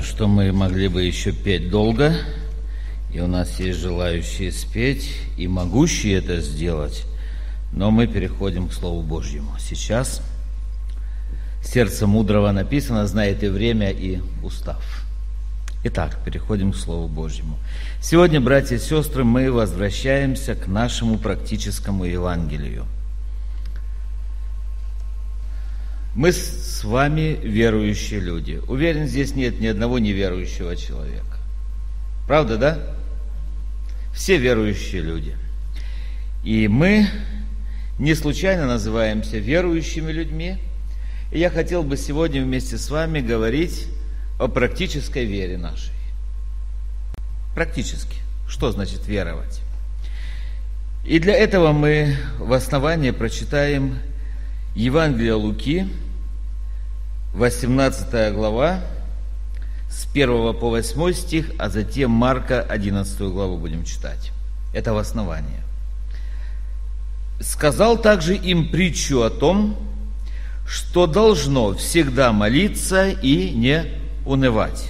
что мы могли бы еще петь долго, и у нас есть желающие спеть, и могущие это сделать, но мы переходим к Слову Божьему. Сейчас сердце мудрого написано, знает и время, и устав. Итак, переходим к Слову Божьему. Сегодня, братья и сестры, мы возвращаемся к нашему практическому Евангелию. Мы с вами верующие люди. Уверен, здесь нет ни одного неверующего человека. Правда, да? Все верующие люди. И мы не случайно называемся верующими людьми. И я хотел бы сегодня вместе с вами говорить о практической вере нашей. Практически. Что значит веровать? И для этого мы в основании прочитаем Евангелие Луки, 18 глава, с 1 по 8 стих, а затем Марка 11 главу будем читать. Это в основании. Сказал также им притчу о том, что должно всегда молиться и не унывать.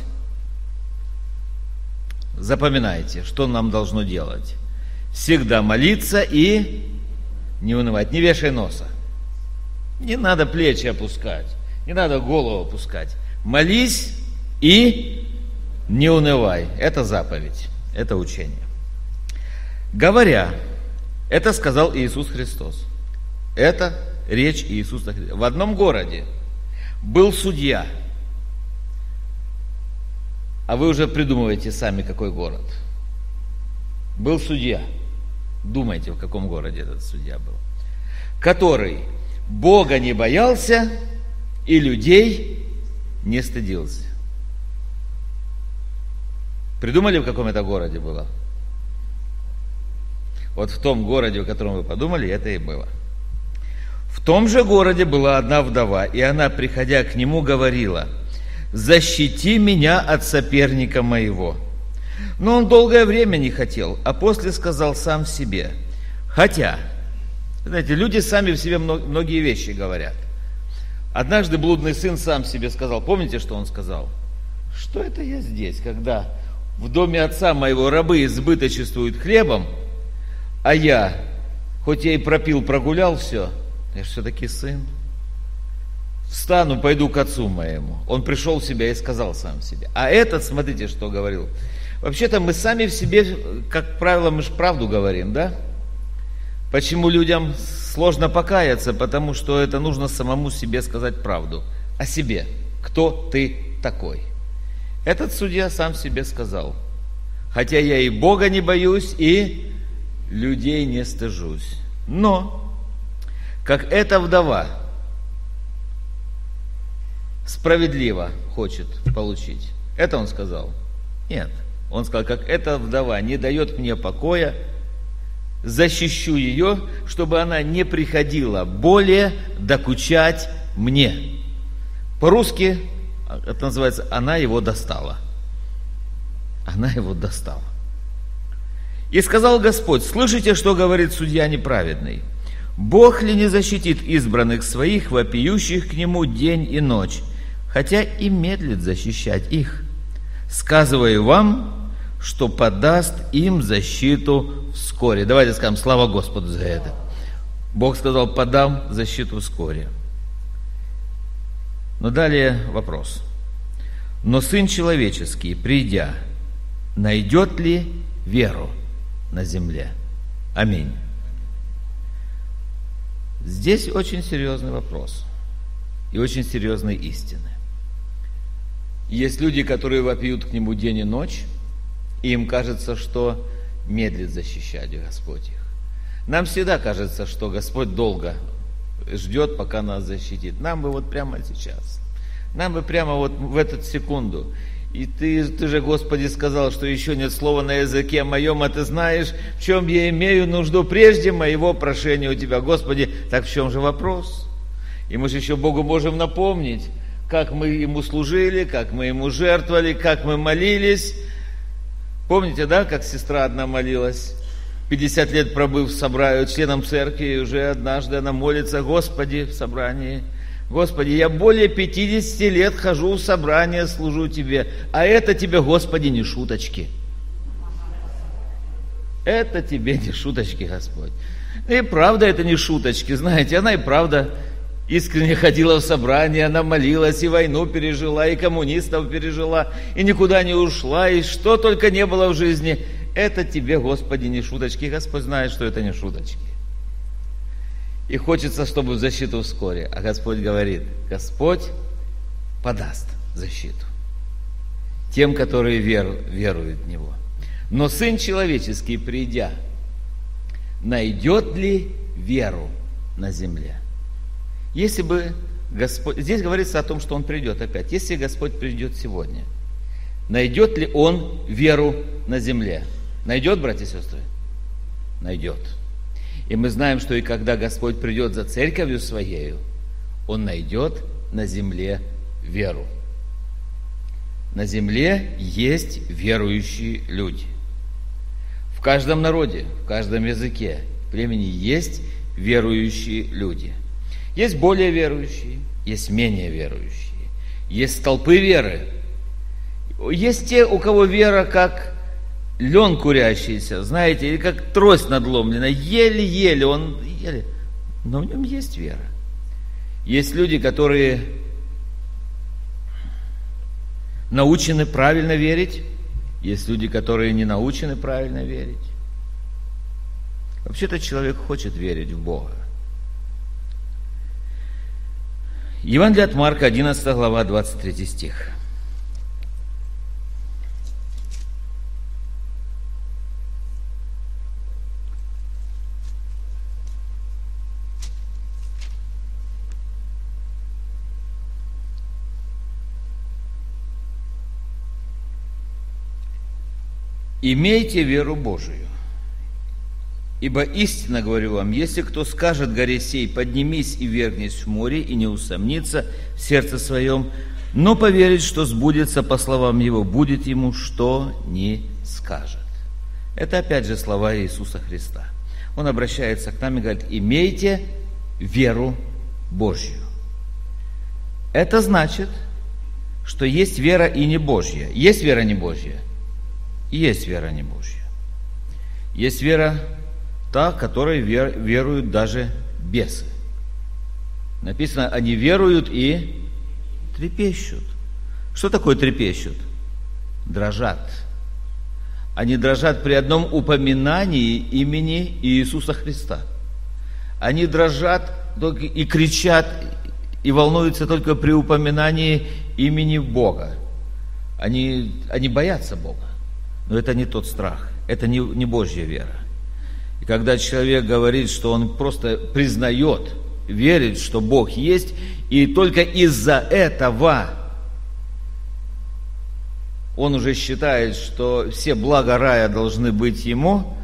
Запоминайте, что нам должно делать. Всегда молиться и не унывать. Не вешай носа. Не надо плечи опускать. Не надо голову опускать. Молись и не унывай. Это заповедь. Это учение. Говоря, это сказал Иисус Христос. Это речь Иисуса Христа. В одном городе был судья – а вы уже придумываете сами, какой город. Был судья. Думайте, в каком городе этот судья был. Который Бога не боялся и людей не стыдился. Придумали, в каком это городе было? Вот в том городе, о котором вы подумали, это и было. В том же городе была одна вдова, и она, приходя к нему, говорила – защити меня от соперника моего. Но он долгое время не хотел, а после сказал сам себе, хотя, знаете, люди сами в себе многие вещи говорят. Однажды блудный сын сам себе сказал, помните, что он сказал? Что это я здесь, когда в доме отца моего рабы избыточествуют хлебом, а я, хоть я и пропил, прогулял все, я же все-таки сын встану, пойду к отцу моему. Он пришел в себя и сказал сам себе. А этот, смотрите, что говорил. Вообще-то мы сами в себе, как правило, мы же правду говорим, да? Почему людям сложно покаяться? Потому что это нужно самому себе сказать правду. О себе. Кто ты такой? Этот судья сам себе сказал. Хотя я и Бога не боюсь, и людей не стыжусь. Но, как эта вдова, справедливо хочет получить. Это он сказал? Нет. Он сказал, как эта вдова не дает мне покоя, защищу ее, чтобы она не приходила более докучать мне. По-русски это называется «она его достала». Она его достала. И сказал Господь, слышите, что говорит судья неправедный? Бог ли не защитит избранных своих, вопиющих к Нему день и ночь? хотя и медлит защищать их. Сказываю вам, что подаст им защиту вскоре. Давайте скажем, слава Господу за это. Бог сказал, подам защиту вскоре. Но далее вопрос. Но Сын Человеческий, придя, найдет ли веру на земле? Аминь. Здесь очень серьезный вопрос и очень серьезные истины. Есть люди, которые вопиют к Нему день и ночь, и им кажется, что медлит защищать Господь их. Нам всегда кажется, что Господь долго ждет, пока нас защитит. Нам бы вот прямо сейчас. Нам бы прямо вот в эту секунду. И ты, ты же, Господи, сказал, что еще нет слова на языке моем, а ты знаешь, в чем я имею нужду прежде моего прошения у Тебя. Господи, так в чем же вопрос? И мы же еще Богу можем напомнить, как мы ему служили, как мы ему жертвовали, как мы молились. Помните, да, как сестра одна молилась? 50 лет пробыв собрании, членом церкви, и уже однажды она молится, Господи, в собрании, Господи, я более 50 лет хожу в собрание, служу Тебе, а это Тебе, Господи, не шуточки. Это Тебе не шуточки, Господь. И правда это не шуточки, знаете, она и правда искренне ходила в собрание, она молилась, и войну пережила, и коммунистов пережила, и никуда не ушла, и что только не было в жизни. Это тебе, Господи, не шуточки. Господь знает, что это не шуточки. И хочется, чтобы защиту вскоре. А Господь говорит, Господь подаст защиту тем, которые вер, веруют в Него. Но Сын Человеческий, придя, найдет ли веру на земле? Если бы Господь... Здесь говорится о том, что Он придет опять. Если Господь придет сегодня, найдет ли Он веру на земле? Найдет, братья и сестры? Найдет. И мы знаем, что и когда Господь придет за церковью Своею, Он найдет на земле веру. На земле есть верующие люди. В каждом народе, в каждом языке, племени есть верующие люди. Есть более верующие, есть менее верующие. Есть столпы веры. Есть те, у кого вера как лен курящийся, знаете, или как трость надломленная, еле-еле, он еле, но в нем есть вера. Есть люди, которые научены правильно верить, есть люди, которые не научены правильно верить. Вообще-то человек хочет верить в Бога. Евангелие от Марка, 11 глава, 23 стих. имейте веру Божию. Ибо истинно говорю вам, если кто скажет горе сей, поднимись и вернись в море, и не усомнится в сердце своем, но поверит, что сбудется по словам его, будет ему, что не скажет. Это опять же слова Иисуса Христа. Он обращается к нам и говорит, имейте веру Божью. Это значит, что есть вера и не Божья. Есть вера не Божья – есть вера не Божья. Есть вера та, которой вер, веруют даже бесы. Написано, они веруют и трепещут. Что такое трепещут? Дрожат. Они дрожат при одном упоминании имени Иисуса Христа. Они дрожат и кричат, и волнуются только при упоминании имени Бога. Они, они боятся Бога. Но это не тот страх, это не, не Божья вера. И когда человек говорит, что он просто признает, верит, что Бог есть, и только из-за этого он уже считает, что все блага рая должны быть ему,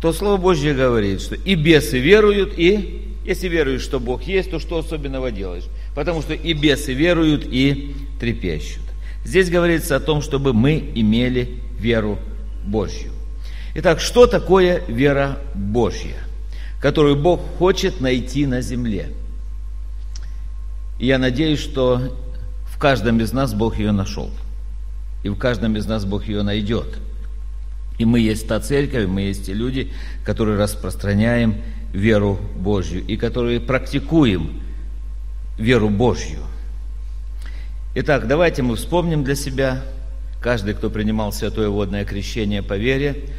то Слово Божье говорит, что и бесы веруют, и если веруешь, что Бог есть, то что особенного делаешь? Потому что и бесы веруют, и трепещут. Здесь говорится о том, чтобы мы имели веру Божью. Итак, что такое вера Божья, которую Бог хочет найти на земле? И я надеюсь, что в каждом из нас Бог ее нашел. И в каждом из нас Бог ее найдет. И мы есть та церковь, мы есть те люди, которые распространяем веру Божью и которые практикуем веру Божью. Итак, давайте мы вспомним для себя каждый, кто принимал святое водное крещение по вере.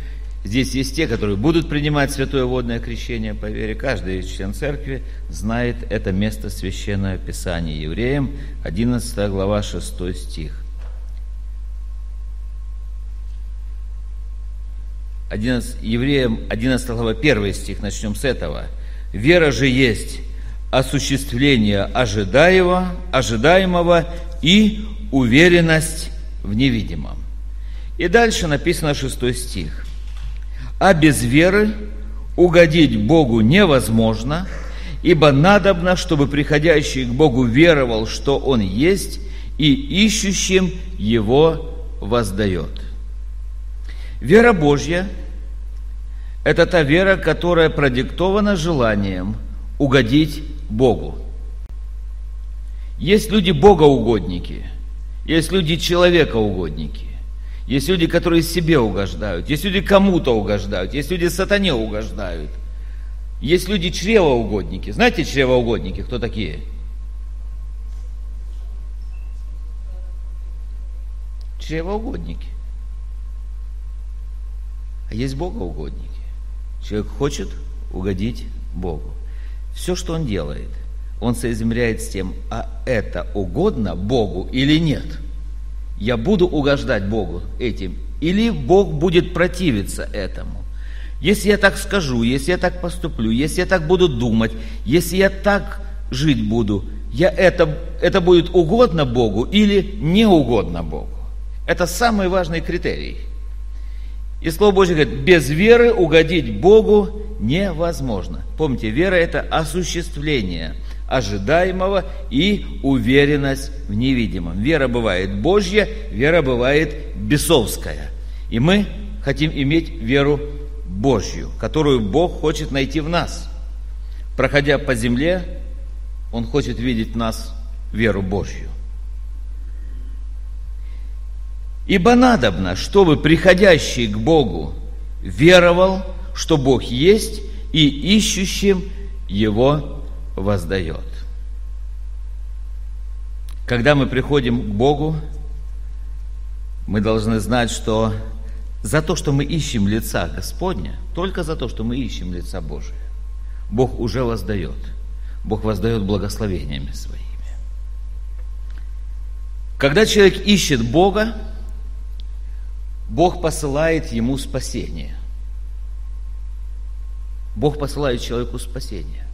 Здесь есть те, которые будут принимать святое водное крещение по вере. Каждый член церкви знает это место священного писания евреям, 11 глава, 6 стих. 11, евреям 11 глава 1 стих, начнем с этого. «Вера же есть осуществление ожидаемого, ожидаемого и уверенность в невидимом. И дальше написано шестой стих. А без веры угодить Богу невозможно, ибо надобно, чтобы приходящий к Богу веровал, что Он есть, и ищущим Его воздает. Вера Божья – это та вера, которая продиктована желанием угодить Богу. Есть люди богоугодники, есть люди человекоугодники, есть люди, которые себе угождают, есть люди кому-то угождают, есть люди сатане угождают, есть люди чревоугодники. Знаете чревоугодники, кто такие? Чревоугодники. А есть богоугодники. Человек хочет угодить Богу. Все, что он делает – он соизмеряет с тем, а это угодно Богу или нет. Я буду угождать Богу этим, или Бог будет противиться этому. Если я так скажу, если я так поступлю, если я так буду думать, если я так жить буду, я это, это будет угодно Богу или не угодно Богу. Это самый важный критерий. И Слово Божье говорит, без веры угодить Богу невозможно. Помните, вера – это осуществление – ожидаемого и уверенность в невидимом. Вера бывает Божья, вера бывает бесовская. И мы хотим иметь веру Божью, которую Бог хочет найти в нас. Проходя по земле, Он хочет видеть в нас веру Божью. Ибо надобно, чтобы приходящий к Богу веровал, что Бог есть, и ищущим Его воздает. Когда мы приходим к Богу, мы должны знать, что за то, что мы ищем лица Господня, только за то, что мы ищем лица Божия, Бог уже воздает. Бог воздает благословениями своими. Когда человек ищет Бога, Бог посылает ему спасение. Бог посылает человеку спасение.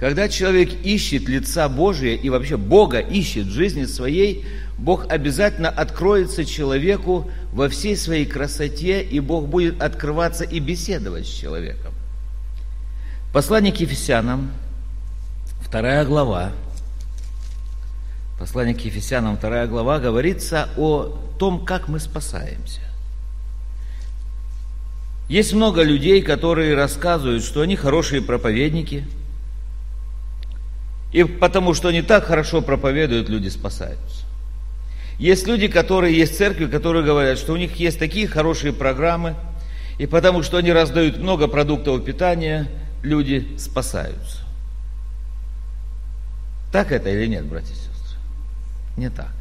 Когда человек ищет лица Божия и вообще Бога ищет в жизни своей, Бог обязательно откроется человеку во всей своей красоте, и Бог будет открываться и беседовать с человеком. Послание к Ефесянам, вторая глава, послание к Ефесянам, вторая глава, говорится о том, как мы спасаемся. Есть много людей, которые рассказывают, что они хорошие проповедники – и потому что они так хорошо проповедуют, люди спасаются. Есть люди, которые есть церкви, которые говорят, что у них есть такие хорошие программы, и потому что они раздают много продуктов питания, люди спасаются. Так это или нет, братья и сестры? Не так.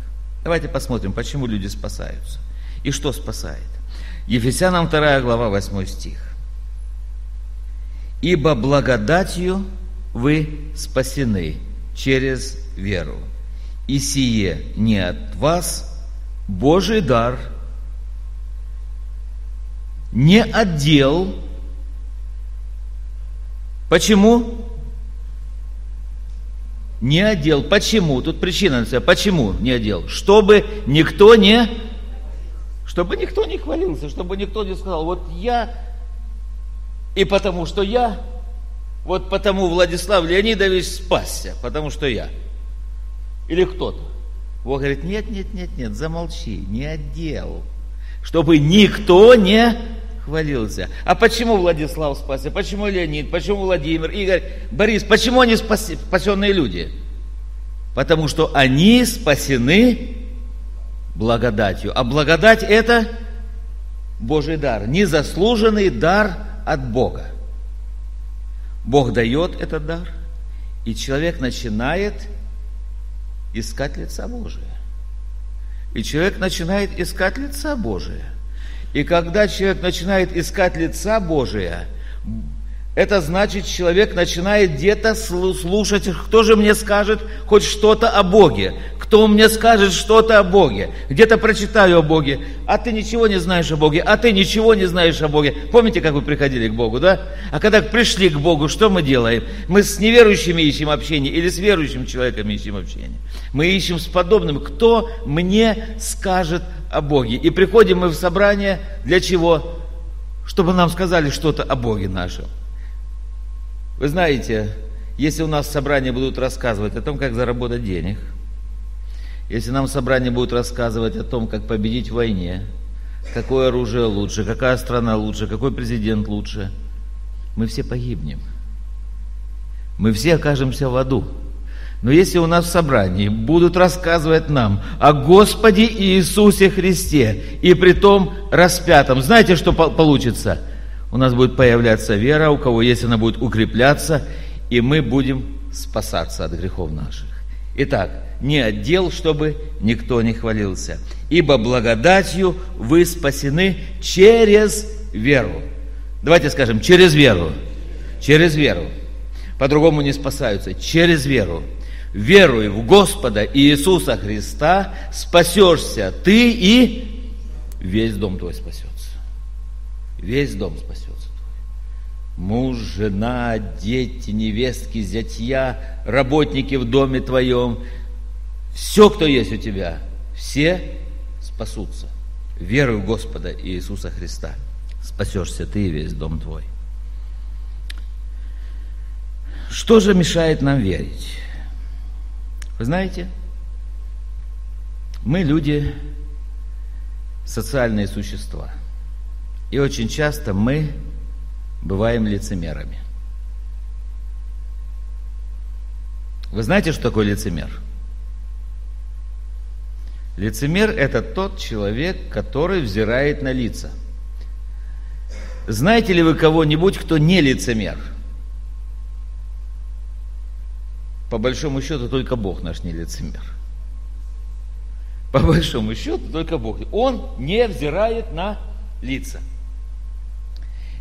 Давайте посмотрим, почему люди спасаются. И что спасает. Ефесянам 2 глава 8 стих. «Ибо благодатью вы спасены через веру. И сие не от вас, Божий дар, не отдел. Почему? Не отдел. Почему? Тут причина. Почему не отдел? Чтобы никто не... Чтобы никто не хвалился, чтобы никто не сказал, вот я, и потому что я, вот потому Владислав Леонидович спасся, потому что я. Или кто-то. Бог говорит, нет, нет, нет, нет, замолчи, не отдел. Чтобы никто не хвалился. А почему Владислав спасся? Почему Леонид? Почему Владимир? Игорь? Борис? Почему они спаси, спасенные люди? Потому что они спасены благодатью. А благодать это Божий дар, незаслуженный дар от Бога. Бог дает этот дар, и человек начинает искать лица Божия. И человек начинает искать лица Божия. И когда человек начинает искать лица Божия, это значит, человек начинает где-то слушать, кто же мне скажет хоть что-то о Боге, кто мне скажет что-то о Боге, где-то прочитаю о Боге, а ты ничего не знаешь о Боге, а ты ничего не знаешь о Боге. Помните, как вы приходили к Богу, да? А когда пришли к Богу, что мы делаем? Мы с неверующими ищем общение или с верующим человеком ищем общение? Мы ищем с подобным, кто мне скажет о Боге. И приходим мы в собрание для чего? Чтобы нам сказали что-то о Боге нашем. Вы знаете, если у нас собрания будут рассказывать о том, как заработать денег, если нам собрания будут рассказывать о том, как победить в войне, какое оружие лучше, какая страна лучше, какой президент лучше, мы все погибнем. Мы все окажемся в аду. Но если у нас в собрании будут рассказывать нам о Господе Иисусе Христе и при том распятом, знаете, что получится? У нас будет появляться вера, у кого есть, она будет укрепляться, и мы будем спасаться от грехов наших. Итак, не отдел, чтобы никто не хвалился. Ибо благодатью вы спасены через веру. Давайте скажем, через веру. Через веру. По-другому не спасаются. Через веру. Веруй в Господа Иисуса Христа, спасешься ты и весь дом твой спасется. Весь дом спасется муж, жена, дети, невестки, зятья, работники в доме твоем, все, кто есть у тебя, все спасутся. Веруй в Господа Иисуса Христа. Спасешься ты и весь дом твой. Что же мешает нам верить? Вы знаете, мы люди социальные существа. И очень часто мы бываем лицемерами. Вы знаете, что такое лицемер? Лицемер – это тот человек, который взирает на лица. Знаете ли вы кого-нибудь, кто не лицемер? По большому счету, только Бог наш не лицемер. По большому счету, только Бог. Он не взирает на лица –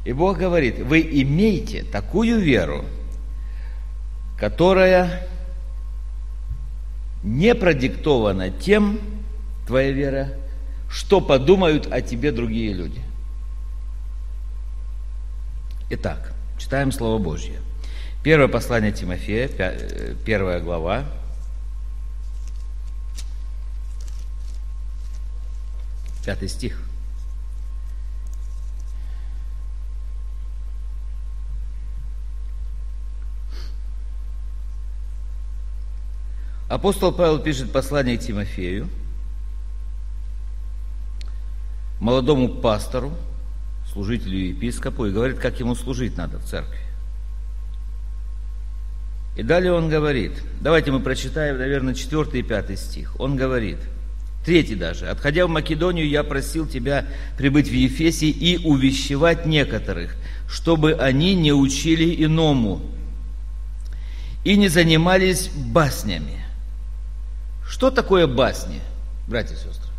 и Бог говорит, вы имеете такую веру, которая не продиктована тем, твоя вера, что подумают о тебе другие люди. Итак, читаем Слово Божье. Первое послание Тимофея, э, первая глава, пятый стих. Апостол Павел пишет послание Тимофею, молодому пастору, служителю епископу, и говорит, как ему служить надо в церкви. И далее он говорит, давайте мы прочитаем, наверное, 4 и 5 стих. Он говорит, третий даже, «Отходя в Македонию, я просил тебя прибыть в Ефесе и увещевать некоторых, чтобы они не учили иному и не занимались баснями, что такое басни, братья и сестры?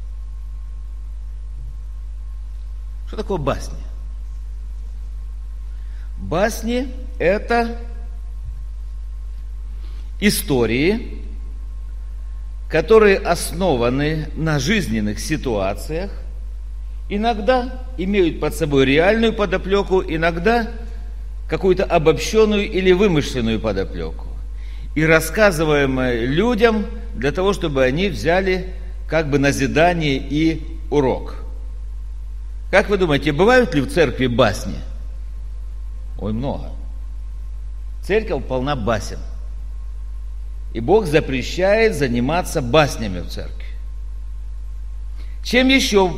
Что такое басни? Басни – это истории, которые основаны на жизненных ситуациях, иногда имеют под собой реальную подоплеку, иногда какую-то обобщенную или вымышленную подоплеку. И рассказываемое людям – для того, чтобы они взяли как бы назидание и урок. Как вы думаете, бывают ли в церкви басни? Ой, много. Церковь полна басен. И Бог запрещает заниматься баснями в церкви. Чем еще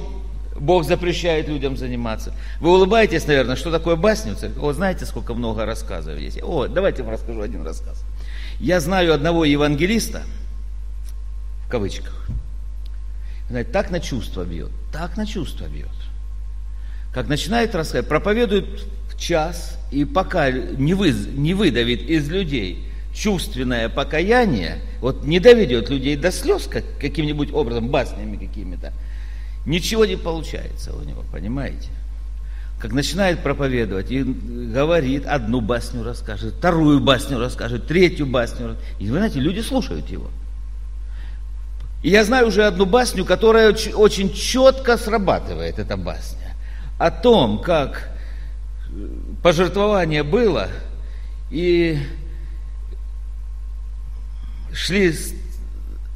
Бог запрещает людям заниматься? Вы улыбаетесь, наверное, что такое басня в церкви? О, знаете, сколько много рассказов есть. О, давайте вам расскажу один рассказ. Я знаю одного евангелиста – в кавычках. Знаете, так на чувство бьет, так на чувство бьет. Как начинает рассказывать, проповедует в час, и пока не, вы, не выдавит из людей чувственное покаяние, вот не доведет людей до слез как, каким-нибудь образом, баснями какими-то, ничего не получается у него, понимаете? Как начинает проповедовать и говорит, одну басню расскажет, вторую басню расскажет, третью басню. И вы знаете, люди слушают его – и я знаю уже одну басню, которая очень четко срабатывает, эта басня. О том, как пожертвование было, и шли,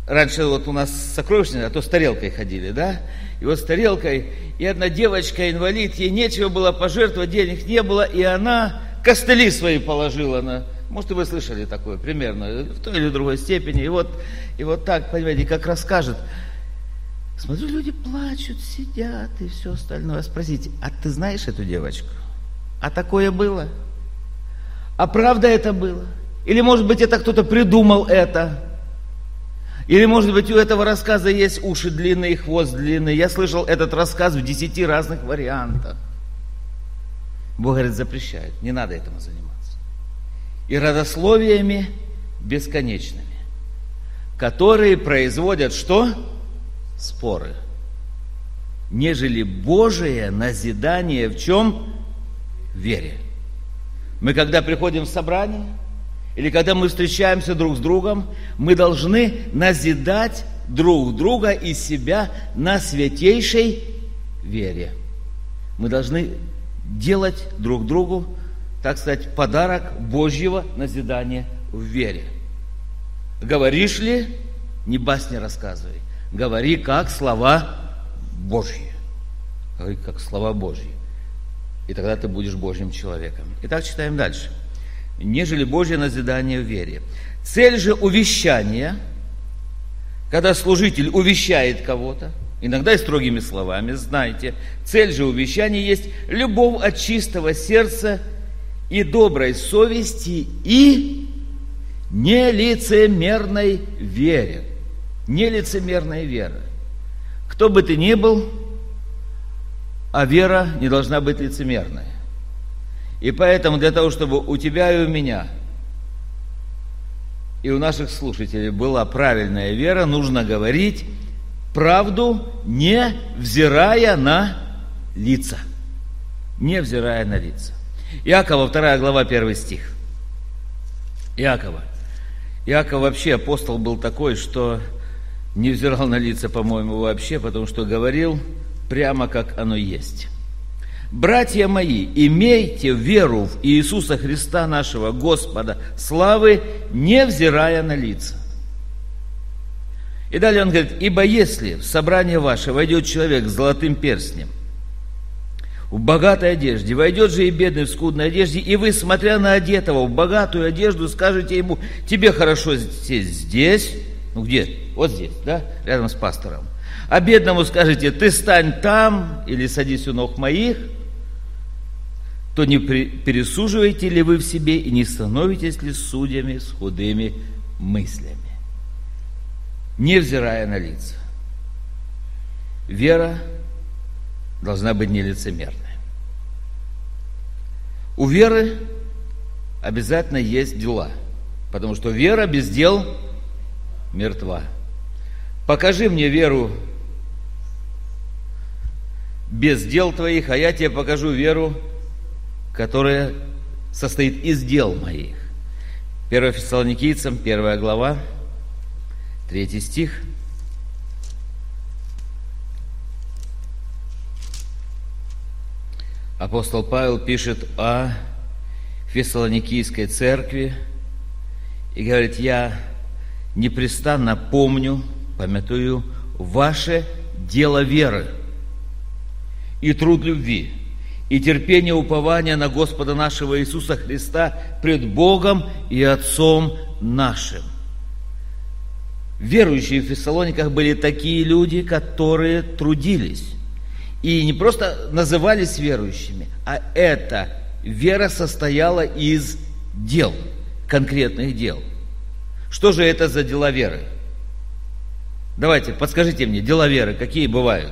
раньше вот у нас сокровищница, а то с тарелкой ходили, да? И вот с тарелкой, и одна девочка, инвалид, ей нечего было пожертвовать, денег не было, и она костыли свои положила на может, и вы слышали такое примерно, в той или другой степени. И вот, и вот так, понимаете, как расскажет. Смотрю, люди плачут, сидят и все остальное. Спросите, а ты знаешь эту девочку? А такое было? А правда это было? Или, может быть, это кто-то придумал это. Или, может быть, у этого рассказа есть уши длинные, хвост длинный. Я слышал этот рассказ в десяти разных вариантах. Бог говорит, запрещает. Не надо этому заниматься. И родословиями бесконечными, которые производят что? Споры. Нежели Божие назидание в чем? Вере. Мы когда приходим в собрание, или когда мы встречаемся друг с другом, мы должны назидать друг друга и себя на святейшей вере. Мы должны делать друг другу, так сказать, подарок Божьего назидания в вере. Говоришь ли, не басни рассказывай. Говори как слова Божьи. Говори как слова Божьи. И тогда ты будешь Божьим человеком. Итак, читаем дальше. Нежели Божье назидание в вере. Цель же увещания, когда служитель увещает кого-то, иногда и строгими словами, знаете, цель же увещания есть любовь от чистого сердца и доброй совести и нелицемерной вере. Нелицемерная вера. Кто бы ты ни был, а вера не должна быть лицемерной. И поэтому для того, чтобы у тебя и у меня, и у наших слушателей была правильная вера, нужно говорить правду, не взирая на лица. Не взирая на лица. Иакова, 2 глава, 1 стих. Иакова. Иаков вообще апостол был такой, что не взирал на лица, по-моему, вообще, потому что говорил прямо как оно есть. Братья мои, имейте веру в Иисуса Христа нашего Господа славы, не взирая на лица. И далее он говорит, ибо если в собрание ваше войдет человек с золотым перстнем, в богатой одежде, войдет же и бедный в скудной одежде, и вы, смотря на одетого в богатую одежду, скажете ему, тебе хорошо сесть здесь, ну где? Вот здесь, да, рядом с пастором. А бедному скажете, ты стань там, или садись у ног моих, то не пересуживаете ли вы в себе и не становитесь ли судьями с худыми мыслями, невзирая на лица. Вера должна быть нелицемерной. У веры обязательно есть дела, потому что вера без дел мертва. Покажи мне веру без дел твоих, а я тебе покажу веру, которая состоит из дел моих. 1 Фессалоникийцам, 1 глава, 3 стих – апостол Павел пишет о Фессалоникийской церкви и говорит, я непрестанно помню, памятую ваше дело веры и труд любви, и терпение упования на Господа нашего Иисуса Христа пред Богом и Отцом нашим. Верующие в Фессалониках были такие люди, которые трудились и не просто назывались верующими, а эта вера состояла из дел, конкретных дел. Что же это за дела веры? Давайте, подскажите мне, дела веры какие бывают?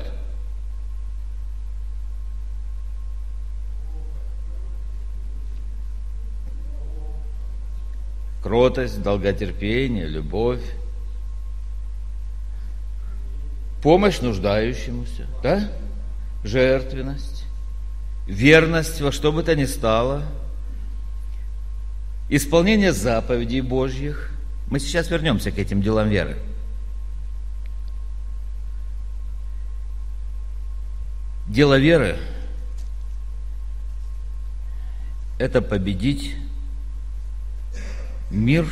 Кротость, долготерпение, любовь, помощь нуждающемуся, да? жертвенность, верность во что бы то ни стало, исполнение заповедей Божьих. Мы сейчас вернемся к этим делам веры. Дело веры – это победить мир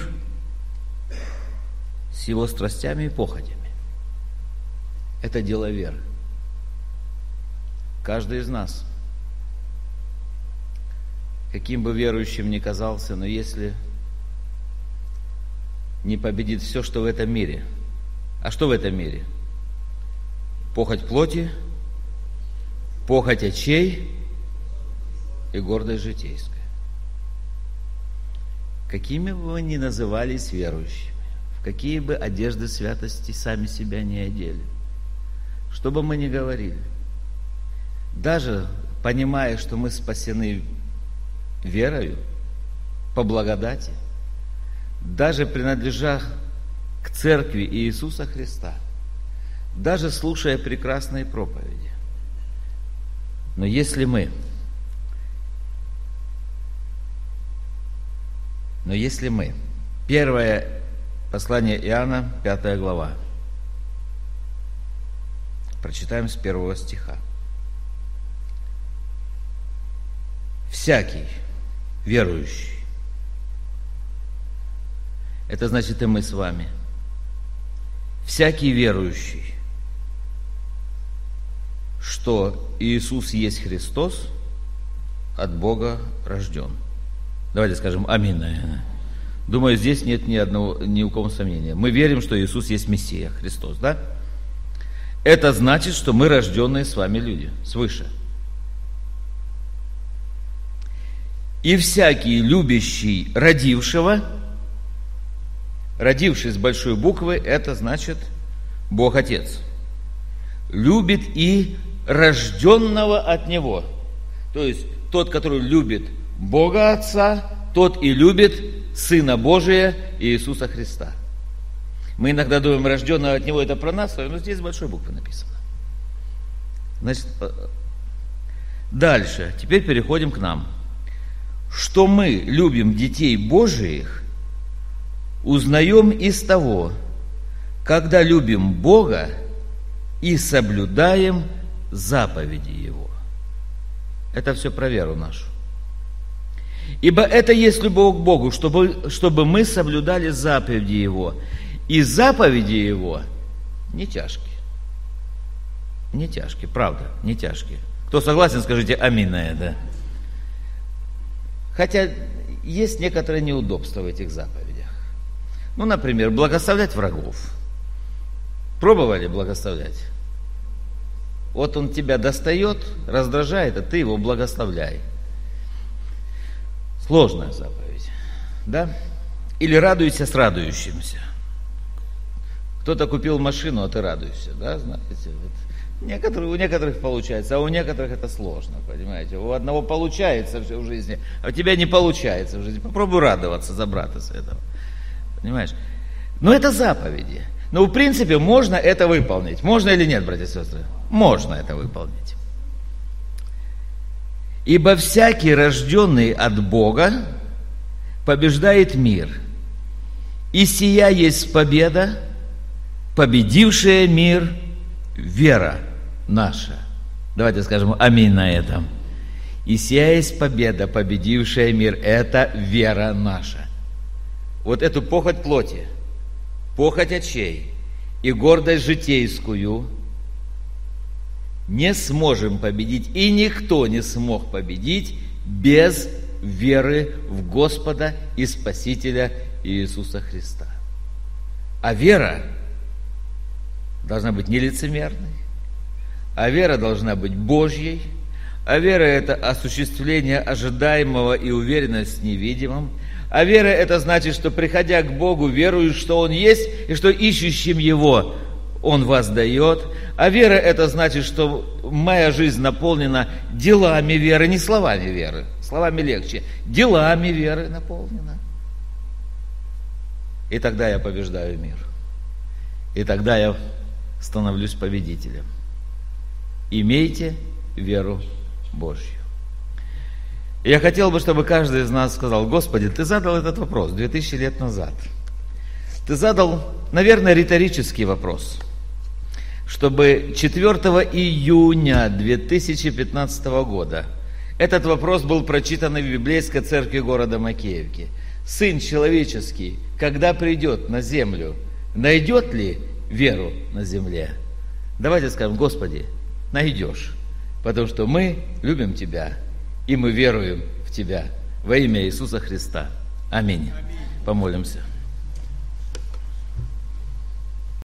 с его страстями и похотями. Это дело веры. Каждый из нас, каким бы верующим ни казался, но если не победит все, что в этом мире. А что в этом мире? Похоть плоти, похоть очей и гордость житейская. какими бы вы ни назывались верующими, в какие бы одежды святости сами себя не одели, что бы мы ни говорили, даже понимая, что мы спасены верою, по благодати, даже принадлежа к церкви Иисуса Христа, даже слушая прекрасные проповеди. Но если мы, но если мы, первое послание Иоанна, пятая глава, прочитаем с первого стиха. Всякий верующий это значит и мы с вами. Всякий верующий, что Иисус есть Христос, от Бога рожден. Давайте скажем аминь. Думаю, здесь нет ни, одного, ни у кого сомнения. Мы верим, что Иисус есть Мессия, Христос, да? Это значит, что мы рожденные с вами люди, свыше. И всякий любящий родившего – родивший с большой буквы, это значит Бог Отец. Любит и рожденного от Него. То есть тот, который любит Бога Отца, тот и любит Сына Божия Иисуса Христа. Мы иногда думаем, рожденного от Него это про нас, но здесь с большой буквы написано. Значит, э, дальше, теперь переходим к нам. Что мы любим детей Божиих, узнаем из того, когда любим Бога и соблюдаем заповеди Его. Это все про веру нашу. Ибо это есть любовь к Богу, чтобы, чтобы мы соблюдали заповеди Его. И заповеди Его не тяжкие. Не тяжкие, правда, не тяжкие. Кто согласен, скажите аминь на это. Хотя есть некоторые неудобства в этих заповедях. Ну, например, благословлять врагов. Пробовали благословлять? Вот он тебя достает, раздражает, а ты его благословляй. Сложная заповедь. Да? Или радуйся с радующимся. Кто-то купил машину, а ты радуешься, да, знаете, вот. Некоторые, у некоторых получается, а у некоторых это сложно, понимаете. У одного получается в жизни, а у тебя не получается в жизни. Попробуй радоваться за брата с этого. Понимаешь? Но это заповеди. Но в принципе можно это выполнить. Можно или нет, братья и сестры? Можно это выполнить. Ибо всякий рожденный от Бога побеждает мир. И сия есть победа, победившая мир, вера наша. Давайте скажем аминь на этом. И сия есть победа, победившая мир. Это вера наша вот эту похоть плоти, похоть очей и гордость житейскую не сможем победить, и никто не смог победить без веры в Господа и Спасителя Иисуса Христа. А вера должна быть нелицемерной, а вера должна быть Божьей, а вера – это осуществление ожидаемого и уверенность в невидимом – а вера это значит, что приходя к Богу, веруешь, что Он есть, и что ищущим Его Он вас дает. А вера это значит, что моя жизнь наполнена делами веры, не словами веры. Словами легче. Делами веры наполнена. И тогда я побеждаю мир. И тогда я становлюсь победителем. Имейте веру Божью. Я хотел бы, чтобы каждый из нас сказал, Господи, Ты задал этот вопрос 2000 лет назад. Ты задал, наверное, риторический вопрос, чтобы 4 июня 2015 года этот вопрос был прочитан в библейской церкви города Макеевки. Сын человеческий, когда придет на землю, найдет ли веру на земле? Давайте скажем, Господи, найдешь, потому что мы любим Тебя – и мы веруем в Тебя во имя Иисуса Христа. Аминь. Помолимся.